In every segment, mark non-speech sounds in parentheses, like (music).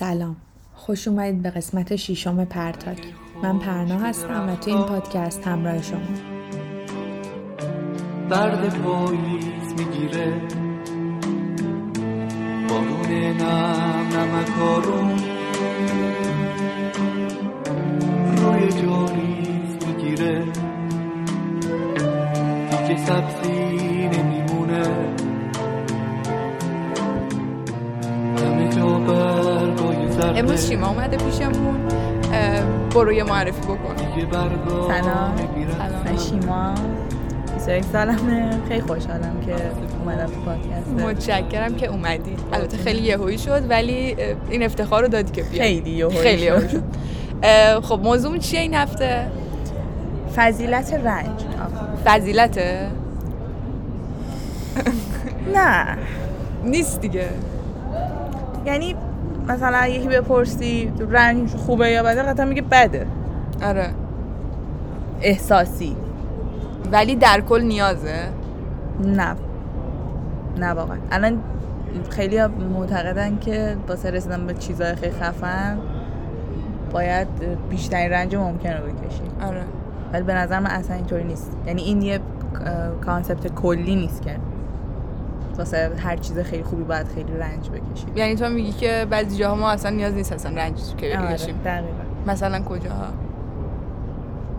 سلام. خوش اومدید به قسمت شیشم پرتاک. من پرنا هستم و تو این پادکست همراه شما. درد پاییز می‌گیره. بارون نم نمکارون روی جاریز می‌گیره. دیگه سبزی امروز شیما اومده پیشمون برو یه معرفی بکن. سلام. سلام. شیما. 21 سالمه. خیلی خوشحالم که اومدم تو پادکست. متشکرم که اومدی. البته خیلی یهویی شد ولی این افتخار رو دادی که بیای. خیلی یهویی خیلی شد. یهویی شد. اه، خب موضوع چیه این هفته؟ فضیلت رنج. فضیلته نه. نیست دیگه. یعنی مثلا یکی بپرسی رنج خوبه یا بده قطعا میگه بده. آره. احساسی. ولی در کل نیازه؟ نه. نه واقعا. الان خیلی معتقدن که واسه رسیدن به چیزهای خیلی خفن باید بیشترین رنج ممکن رو بکشی آره. ولی به نظر من اصلا اینطوری نیست. یعنی این یه concept کلی نیست که واسه هر چیز خیلی خوبی باید خیلی رنج بکشی یعنی تو میگی که بعضی جاها ما اصلا نیاز نیست اصلا رنج که آره بکشیم. دقیقا. مثلا کجاها؟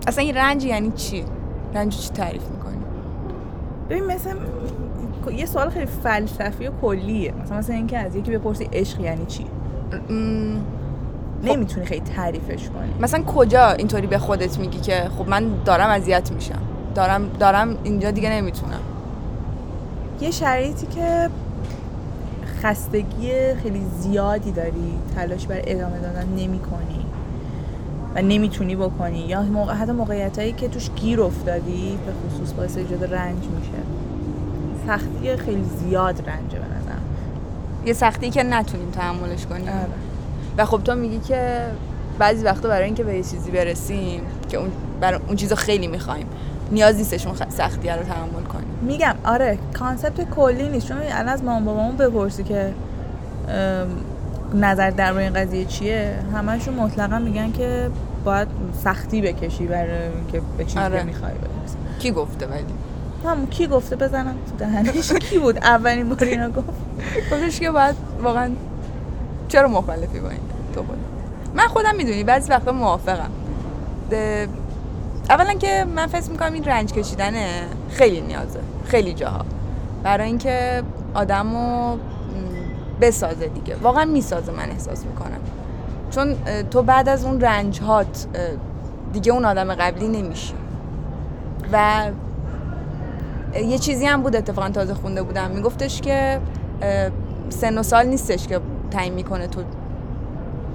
اصلا این رنج یعنی چی؟ رنج چی تعریف می‌کنی؟ ببین مثلا یه سوال خیلی فلسفی و کلیه. مثلا مثلا اینکه از یکی بپرسی عشق یعنی چی؟ نمی‌تونی خیلی تعریفش کنی. مثلا کجا اینطوری به خودت میگی که خب من دارم اذیت میشم؟ دارم دارم اینجا دیگه نمی‌تونم. یه شرایطی که خستگی خیلی زیادی داری تلاش برای ادامه دادن نمی کنی و نمی‌تونی بکنی یا موقع حتی موقعیت هایی که توش گیر افتادی به خصوص باعث ایجاد رنج میشه. سختی خیلی زیاد رنجه به نظرم. یه سختی که نتونیم تحملش کنیم. آره. و خب تو میگی که بعضی وقتا برای اینکه به یه چیزی برسیم که اون برای اون چیزو خیلی می‌خوایم. نیاز نیستش اون خ- سختیه رو تحمل کنیم میگم آره کانسپت کلی نیست. چون الان از مامان بابامون بپرسی که نظر در این قضیه چیه؟ همشون مطلقا میگن که باید سختی بکشی برای اینکه به چیزی آره. می‌خوای برسی. کی گفته ولی؟ همون کی گفته بزنم تو دهنش؟ (laughs) کی بود؟ اولین بار اینو گفت. گفتش که باید واقعا چرا مخالفی با این تو خود من خودم می‌دونی بعضی وقتا موافقم. اولا که من فکر می‌کنم این رنج کشیدنه خیلی نیازه خیلی جاها. برای اینکه آدمو بسازه دیگه. واقعا می‌سازه من احساس می‌کنم. چون تو بعد از اون رنج هات دیگه اون آدم قبلی نمیشی. و یه چیزی هم بود اتفاقا تازه خونده بودم. میگفتش که سن و سال نیستش که تعیین می‌کنه تو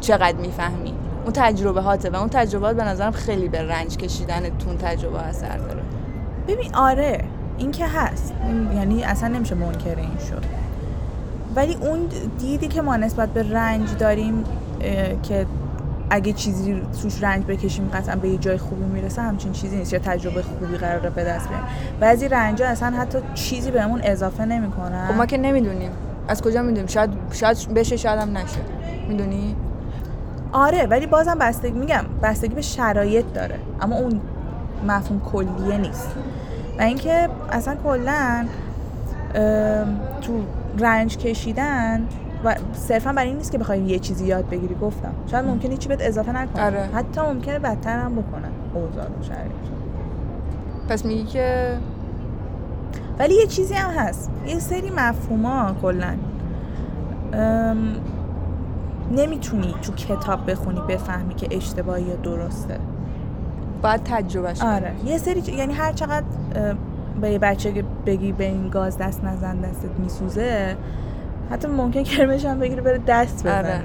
چقدر می‌فهمی. اون تجربه هاته و اون تجربات به نظرم خیلی به رنج کشیدن تون تجربه اثر داره. ببین آره این که هست. یعنی اصلا نمیشه منکر این شد. ولی اون دیدی که ما نسبت به رنج داریم که اگه چیزی توش رنج بکشیم قطعا به یه جای خوبی می‌رسه همچین چیزی نیست. یا تجربه خوبی قراره به دست بیاریم. بعضی رنجا اصلا حتی چیزی بهمون اضافه نمی‌کنن. خب ما که نمی‌دونیم. از کجا می‌دونیم؟ شاید شاید بشه شاید هم نشه. می‌دونی؟ آره ولی بازم بستگی میگم بستگی به شرایط داره اما اون مفهوم کلیه نیست. و اینکه اصلا کلا تو رنج کشیدن و صرفا برای این نیست که بخوای یه چیزی یاد بگیری گفتم. شاید ممکنه چی بهت اضافه نکنه. آره. حتی ممکنه بدتر هم بکنن اوضاع پس میگی که ولی یه چیزی هم هست. یه سری مفهوما کلا. نمی‌تونی تو کتاب بخونی بفهمی که اشتباهی یا درسته. باید تجربهش کنی. آره. یه سری یعنی هر چقدر به یه بچه که بگی به این گاز دست نزن دستت میسوزه حتی ممکن کرمش هم بگیره بره دست بزنه. آره.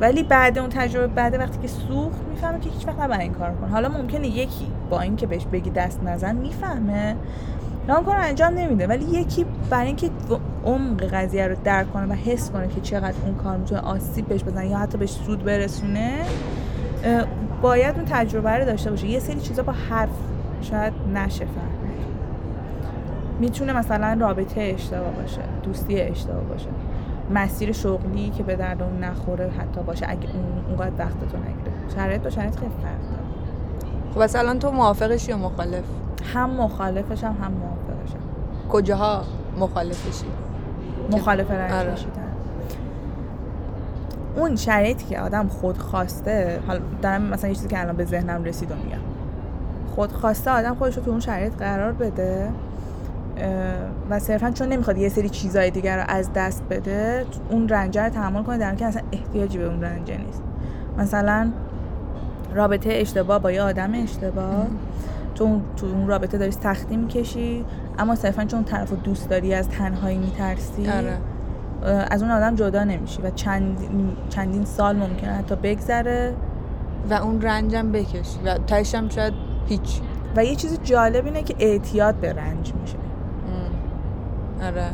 ولی بعد اون تجربه بعد وقتی که سوخت می‌فهمه که هیچ وقت نباید این کار کنه. حالا ممکنه یکی با اینکه بهش بگی دست نزن می‌فهمه. رو انجام نمیده. ولی یکی برای اینکه عمق قضیه رو درک کنه و حس کنه که چقدر اون کار می‌تونه آسیب بهش بزنه یا حتی بهش سود برسونه باید اون تجربه رو داشته باشه. یه سری چیزا با حرف شاید نشه فهمید. می‌تونه مثلا رابطه اشتباه باشه دوستی اشتباه باشه. مسیر شغلی که به درد اون نخوره حتی باشه اگه اون اونقدر وقتتو نگیره. شرایط با شرایط خیلی فرق داره. خب الان تو موافقشی یا مخالف؟ هم مخالفشم هم موافقشم. کجاها مخالفشی؟ مخالف رنج آره. کشیدن. اون شرایطی که آدم خود خواسته حالا دارم مثلا یه چیزی که الان به ذهنم رسید و میگم. خود خواسته آدم خودش رو تو اون شرایط قرار بده و صرفا چون نمی‌خواد یه سری چیزای دیگر رو از دست بده اون رنجه رو تحمل کنه در که اصلا احتیاجی به اون رنجه نیست. مثلا رابطه اشتباه با یه آدم اشتباه. تو تو اون رابطه داری سختی می‌کشی اما صرفا چون طرف رو دوست داری از تنهایی میترسی آره. از اون آدم جدا نمیشی و چند چندین سال ممکنه حتی بگذره. و اون رنجم بکشی و هم شاید هیچ. و یه چیز جالب اینه که اعتیاد به رنج میشه. آره.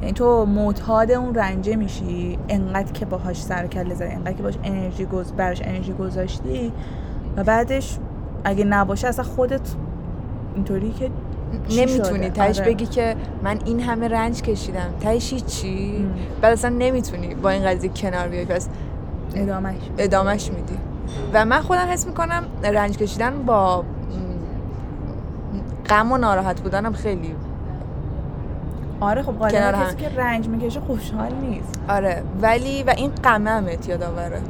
یعنی تو معتاد اون رنجه میشی انقدر که باهاش سر کله زدی انقدر که باش انرژی گز برش انرژی گذاشتی و بعدش اگه نباشه اصلا خودت اینطوری که چی نمی‌تونی؟ تهش آره. بگی که من این همه رنج کشیدم. تهش ام. بعد اصلا نمی‌تونی با این قضیه کنار بیای. پس ادامهش. ادامهش میدی. و من خودم حس می‌کنم رنج کشیدن با غم و ناراحت بودنم خیلی آره خب غالبا هم. کسی که رنج می‌کشه خوشحال نیست. آره ولی و این غمه هم اعتیاد آوره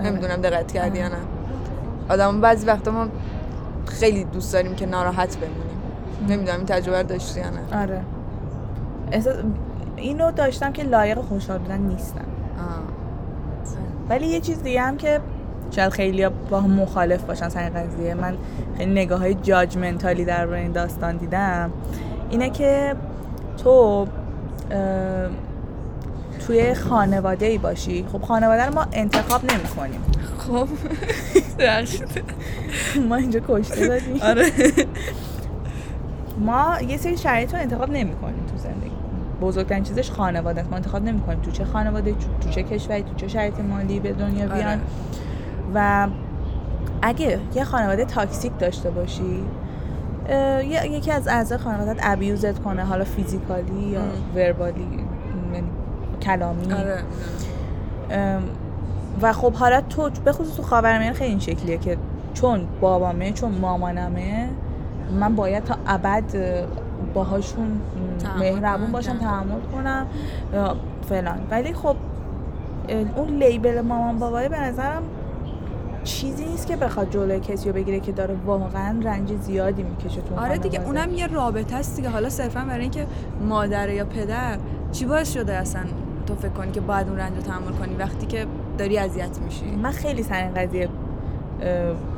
نمی‌دونم دقت کردی یا نه. آدم بعضی وقتا ما خیلی دوست داریم که ناراحت بمونیم. نمی‌دونم این تجربه رو داشتی یا نه؟ آره. احساس اینو داشتم که لایق خوشحال بودن نیستم. ولی یه چیز دیگه هم که شاید خیلی با هم مخالف باشن سر قضیه من خیلی نگاه های جاجمنتالی در این داستان دیدم. اینه که تو توی خانواده ای باشی؟ خب خانواده رو ما انتخاب نمی کنیم خب (laughs) ما اینجا کشته دادیم. آره. ما یه سری شرایط رو انتخاب نمی کنیم تو زندگی. بزرگترین چیزش خانواده است ما انتخاب نمی کنیم تو چه خانواده تو, چه کشوری تو چه شرایط مالی به دنیا بیان. آره. و اگه یه خانواده تاکسیک داشته باشی یکی از اعضای خانوادت ابیوزت کنه حالا فیزیکالی یا. وربالی. کلامی. آره. و خب حالا تو به خصوص تو خاورمیانه خیلی این شکلیه که چون بابامه چون مامانمه من باید تا ابد اه، باهاشون مهربون باشم تحمل کنم فلان. ولی خب اون لیبل مامان بابای به نظرم چیزی نیست که بخواد جلوی کسی رو بگیره که داره واقعا رنج زیادی می‌کشه تو آره دیگه. اونم یه رابطه است دیگه. حالا صرفا برای اینکه مادر یا پدر چی باعث شده اصلا تو فکر کنی که باید اون رنج رو تحمل کنی وقتی که داری اذیت میشی. من خیلی سر این قضیه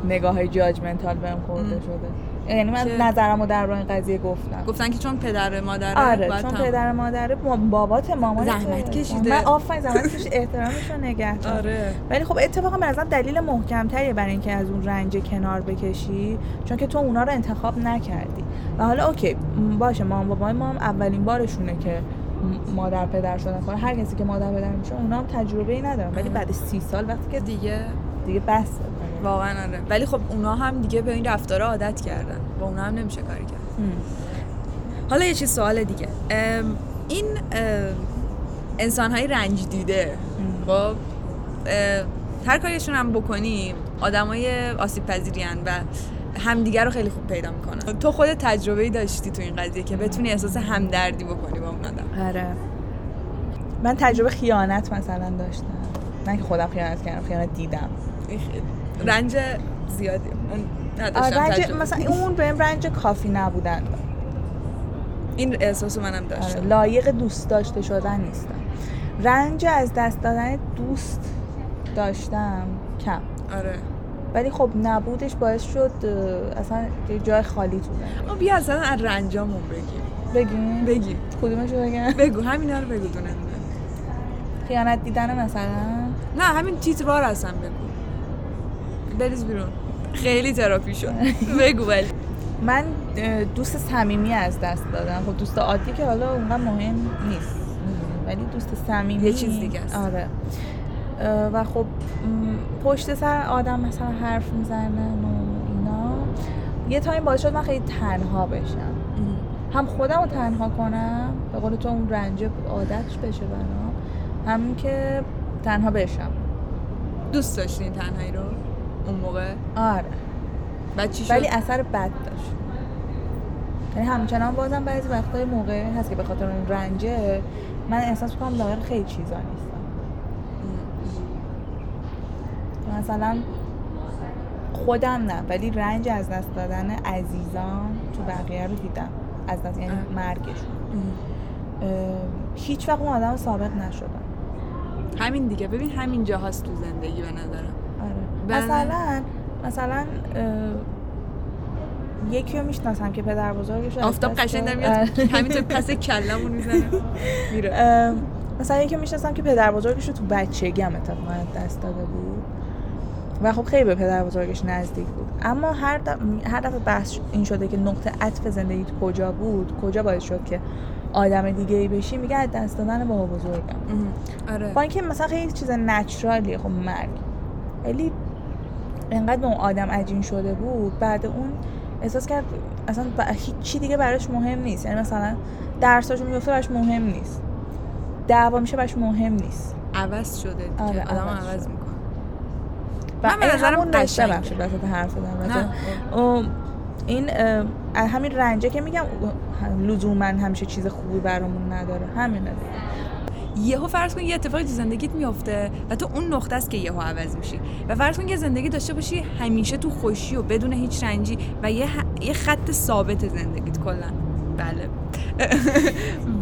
نگاه های جاجمنتال بهم خورده. شده. یعنی من که- نظرم رو در این قضیه گفتم. گفتن که چون پدر مادر آره باید چون تحمل- پدر مادر ما- بابات مامان زحمت کشیده. من آفرین زحمت کشیده. احترامش رو نگه. آره. ولی خب اتفاقا به نظرم دلیل محکمتریه برای اینکه از اون رنج کنار بکشی چون که تو اونا رو انتخاب نکردی. و حالا اوکی باشه مامان بابای ما هم اولین بارشونه که مادر پدر شدن. کنه هر کسی که مادر پدر میشه اونا هم تجربه ای ندارن. ولی آره. بعد سی سال وقتی که دیگه دیگه بس واقعا آره. ولی خب اونا هم دیگه به این رفتار عادت کردن. با اونا هم نمیشه کاری کرد. حالا یه چیز سوال دیگه. ام، این انسان های رنج دیده خب هر کاریشون هم بکنی آدمای آسیب پذیریان و همدیگه رو خیلی خوب پیدا می‌کنن. تو خود تجربه ای داشتی تو این قضیه که بتونی احساس همدردی بکنی با اون آدم. آره. من تجربه خیانت مثلا داشتم. نه که خودم خیانت کردم خیانت دیدم. رنج زیادی. من آره، نداشتم رنج تجربه. مثلا اون بهم رنج کافی نبودن. این احساسو منم آره، داشتم. لایق دوست داشته شدن نیستم. رنج از دست دادن دوست داشتم کم. آره. ولی خب نبودش باعث شد اصلا یه جای خالی تو بیا اصلا از رنجامون بگیم. بگیم؟ بگی کدومش رو بگم؟ بگو همینا رو بگو دونه خیانت دیدن مثلا؟ نه همین تیتروار هستن بگو. بریز بیرون. خیلی تراپی شد. بگو ولی. من دوست صمیمی از دست دادم. خب دوست عادی که حالا اونقدر مهم نیست. ولی دوست صمیمی یه چیز دیگه است. آره. و خب پشت سر آدم مثلا حرف می‌زنن و اینا یه تایم باعث شد من خیلی تنها بشم. هم خودم رو تنها کنم به قول تو اون رنج عادتش بشه بنا همین که تنها بشم. دوست داشتین تنهایی رو؟ اون موقع؟ آره. بعد چی شد؟ ولی اثر بد داشت. یعنی همچنان بازم بعضی وقتای موقع هست که به خاطر اون رنجه من احساس می‌کنم لاغر خیلی چیزا نیستم مثلا خودم نه ولی رنج از دست دادن عزیزان تو بقیه رو دیدم. از دست یعنی. مرگشون. هیچ وقت اون آدم ثابت نشدم. همین دیگه. ببین همین جاهاست تو زندگی به نظرم. آره. مثلا مثلا یکی رو می‌شناسم که پدر بزرگش آفتاب قشنگ. داره میاد. همینطور پس کلمون می‌زنه. میره. مثلا یکی می‌شناسم که پدر بزرگش رو تو بچگی هم اتفاقا دست داده بود. و خب خیلی به پدر بزرگش نزدیک بود. اما هر دفعه, هر دفعه بحث این شده که نقطه عطف زندگیت کجا بود کجا باعث شد که آدم دیگه ای بشی میگه از دست دادن بابا بزرگم. آره. با اینکه مثلا خیلی چیز نچرالیه خب مرگ. ولی انقدر به اون آدم عجین شده بود بعد اون احساس کرد اصلا ب- هیچی دیگه براش مهم نیست. یعنی مثلا درساشو می‌گفته براش مهم نیست. دعوا میشه براش مهم نیست. عوض شده دیگه. آره، آدم عوض عوض شده. و من به نظرم. بخشید وسط حرف ام، این از همین رنجه که میگم لزوما همیشه چیز خوبی برامون نداره. همینه. یهو فرض کن یه اتفاقی تو زندگیت میفته و تو اون نقطه است که یهو عوض میشی. و فرض کن یه زندگی داشته باشی همیشه تو خوشی و بدون هیچ رنجی و یه, یه خط ثابت زندگیت کلا. بله.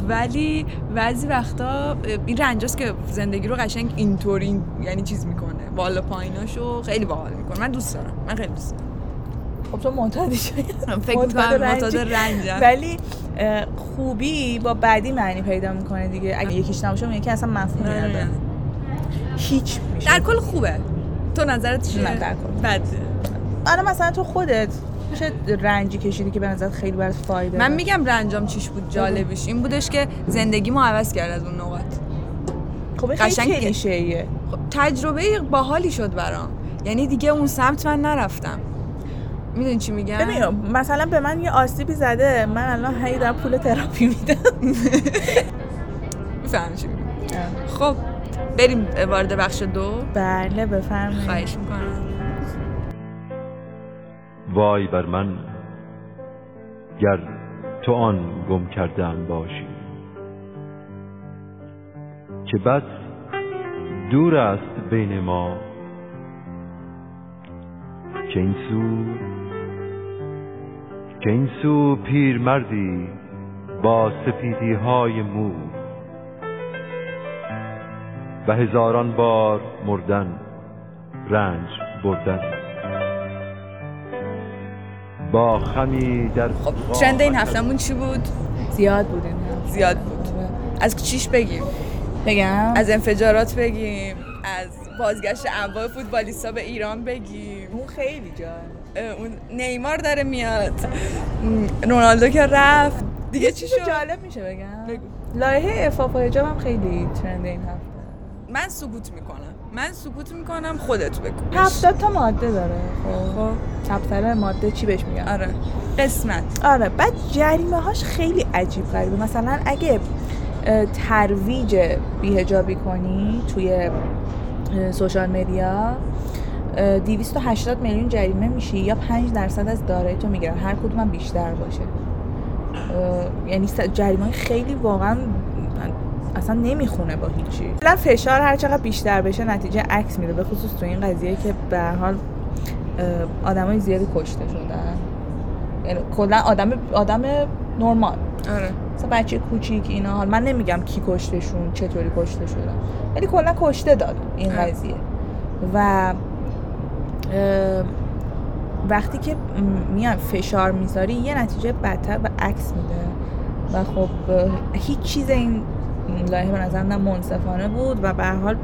ولی بعضی وقتا این رنجاست که زندگی رو قشنگ اینطوری یعنی چیز می‌کنه. بالا پاییناشو خیلی باحال می‌کنه. من دوست دارم. من خیلی دوست دارم. خب تو معتادی فکر معتاد رنجم. ولی خوبی با بدی معنی پیدا می‌کنه دیگه. اگه یکیش نباشه اون یکی اصلا مفهومی آره. نداره. هیچ میشه. در کل خوبه. تو نظرت چیه؟ نه، در کل. بده آره مثلا تو خودت چه رنجی کشیدی که به نظرت خیلی برات فایده من؟ میگم رنجام چیش بود؟ جالبش این بودش که زندگیمو عوض کرد از اون نقاط. خب قشنگ کلیشه‌ایه. خب، تجربه باحالی شد برام. یعنی دیگه اون سمت من نرفتم. می‌دونی چی میگم؟ ببین مثلا به من یه آسیبی زده من الان هی دارم پول تراپی میدم. (laughs) می‌فهمی خب بریم وارد بخش دو. بله بفرمایید. خواهش می‌کنم. وای بر من گر تو آن گم کردم باشی. که بس دور است بین ما که این سو که این سو پیرمردی با سپیدی های مو. و هزاران بار مردن رنج بردن. با خمی در خب ترند این هفتمون چی بود؟ زیاد بود. زیاد بود. از چیش بگیم؟ بگم؟ از انفجارات بگیم از بازگشت انواع فوتبالیستا به ایران بگیم. اون خیلی جا. اه، اون نیمار داره میاد. رونالدو که رفت. دیگه چی شد؟ جالب میشه بگم. بگو. لایحه اعفاف و هم خیلی ترند این هفته. من سکوت می‌کنم. من سکوت می‌کنم خودت بگو. هفتاد تا ماده داره. خب. خب. چپتر ماده چی بهش میگن؟ آره. قسمت. آره. بعد جریمه هاش خیلی عجیب غریبه. مثلا اگه ترویج بیهجابی کنی توی سوشال مدیا اه، 280 میلیون جریمه میشی یا 5 درصد از دارایی تو می‌گیرن. هر کدوم هم بیشتر باشه. یعنی جریمه خیلی واقعا اصلا نمی‌خونه با هیچی. کلا فشار هر چقدر بیشتر بشه نتیجه عکس میده به خصوص تو این قضیه که به حال آدمای زیادی کشته شدن. یعنی کلا آدم آدم نرمال. آره. مثلا بچه کوچیک اینا حال من نمیگم کی کشتشون چطوری کشته شدن ولی کلا کشته داد این اه. قضیه. و وقتی که میان فشار می‌ذاری یه نتیجه بدتر و عکس میده. و خب هیچ چیز این لایحه به نظر نه منصفانه بود و به هر حال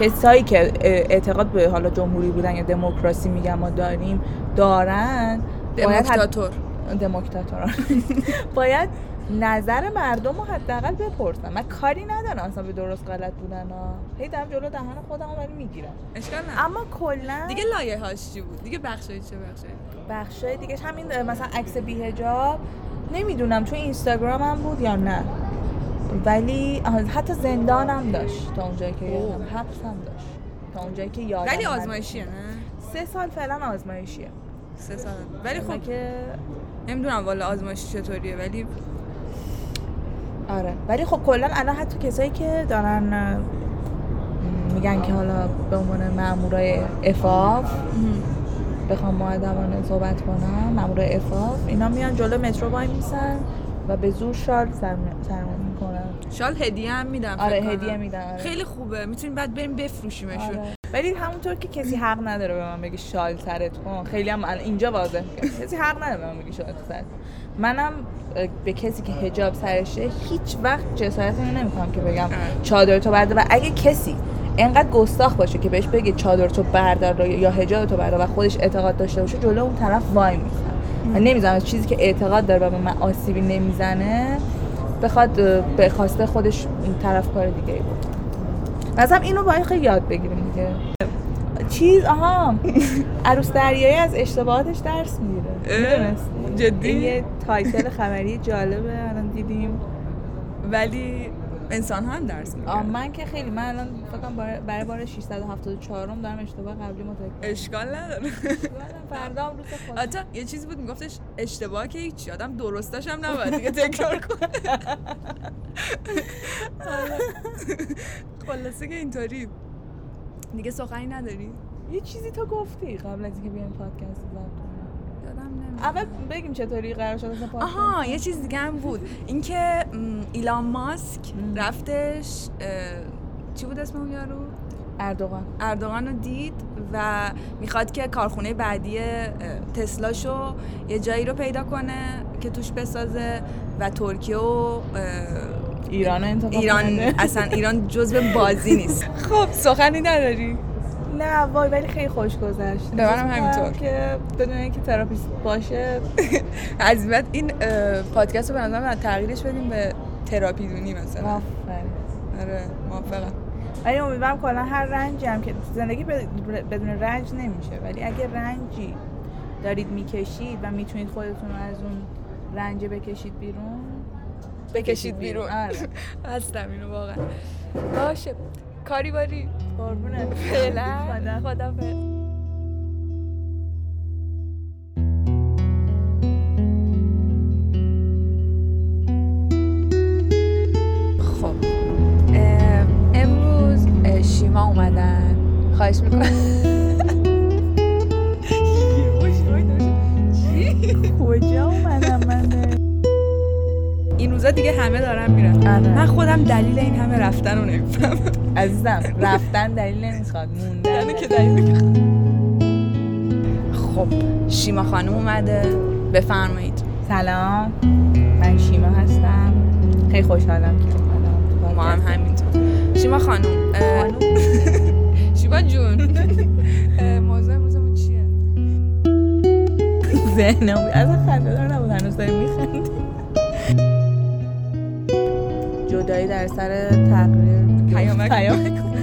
کسایی که اعتقاد به حالا جمهوری بودن یا دموکراسی میگم ما داریم دارن دموکراتور دموکراتوران (laughs) باید نظر مردم رو حداقل بپرسن. من کاری ندارم اصلا به درست غلط بودن ها. هی دارم جلو دهن خودم رو ولی می‌گیرم. اشکال نه اما کلا دیگه لایه هاش چی بود؟ دیگه بخشای چه بخشای بخشای دیگه همین مثلا عکس بیهجاب نمی‌دونم تو اینستاگرام هم بود یا نه. ولی حتی زندانم داشت. تا اونجایی که یادم حبس هم داشت. تا اونجایی که یادم ولی. آزمایشیه نه؟ سه سال فعلا آزمایشیه. سه سال. ولی خب که نمی‌دونم والا آزمایشی چطوریه ولی آره. ولی خب کلا الان حتی کسایی که دارن میگن که حالا به عنوان مامورای افاف بخوام مؤدبانه صحبت کنم مامورای افاف اینا میان جلو مترو وای میسن و به زور شال سرمون شال هدیه هم میدم آره. هدیه میدن آره. خیلی خوبه می‌تونیم بعد بریم بفروشیمشون آره. ولی همونطور که کسی حق نداره به من بگه شال سرت کن خیلی هم اینجا واضح میگم کسی حق نداره به من بگه شال سرت. منم به کسی که حجاب سرشه هیچ وقت جسارت اینو نمی‌کنم که بگم چادر تو بردار و اگه کسی انقدر گستاخ باشه که بهش بگه چادر تو بردار یا حجاب تو بردار و خودش اعتقاد داشته باشه جلو اون طرف وای میسن و نمی‌زنم چیزی که اعتقاد داره و به من آسیبی نمی‌زنه بخواد به خواسته خودش اون طرف کار دیگه ای بود مثلا اینو باید خیلی یاد بگیریم دیگه چیز آها عروس دریایی از اشتباهاتش درس می‌گیره؟ جدی؟ این یه تایتل خبری جالبه الان دیدیم ولی انسان ها هم درس میگن من که خیلی من الان فکر برای- بار 674 م دارم اشتباه قبلی متوجه اشکال نداره. فردا هم روز خود حتی یه چیزی بود میگفتش اشتباه که هیچی آدم درستش هم نباید دیگه تکرار کنه. خلاصه که اینطوری. دیگه سخنی نداری؟ یه چیزی تو گفتی قبل از اینکه بیایم پادکست ضبط اول بگیم چطوری قرار شد اصلا آها یه چیز دیگه هم بود. اینکه ایلان ماسک. رفتش چی بود اسم اون یارو؟ اردوغان. اردوغان رو دید و می‌خواد که کارخونه بعدی تسلاشو یه جایی رو پیدا کنه که توش بسازه و ترکیه و ایران انتخاب ایران. اصلا ایران جزء بازی نیست. (laughs) خب سخنی نداری؟ نه وای ولی خیلی خوش گذشت. به منم همینطور. که بدون اینکه تراپیست باشه. (laughs) از این بعد این پادکست رو به نظرم تغییرش بدیم به تراپی دونی مثلا. آفرین. آره موافقم. ولی امیدوارم کلا هر رنجی هم که زندگی بد- بدون رنج نمیشه. ولی اگه رنجی دارید می‌کشید و می‌تونید خودتون رو از اون رنج بکشید بیرون بکشید بیرون. آره. (laughs) هستم اینو واقعا. باشه. کاری باری. قربونت. (laughs) فعلا. خدافظ خب امروز شیما اومدن. خواهش می‌کنم. (laughs) (laughs) کجا این روزا دیگه همه دارن میرن. آره. من خودم دلیل این همه رفتن رو نمی‌فهمم. عزیزم رفتن دلیل نمی‌خواد موندن. یعنی که دلیل خب شیما خانم اومده. بفرمایید. سلام. من شیما هستم. خیلی خوشحالم که اومدم ما هم. همینطور. شیما خانم. (laughs) شیما جون. (laughs) موضوع امروزمون چیه؟ (laughs) ذهنم از خنده دار نبود هنوز داریم میخندیم. جدایی در سر پیامک. پیامک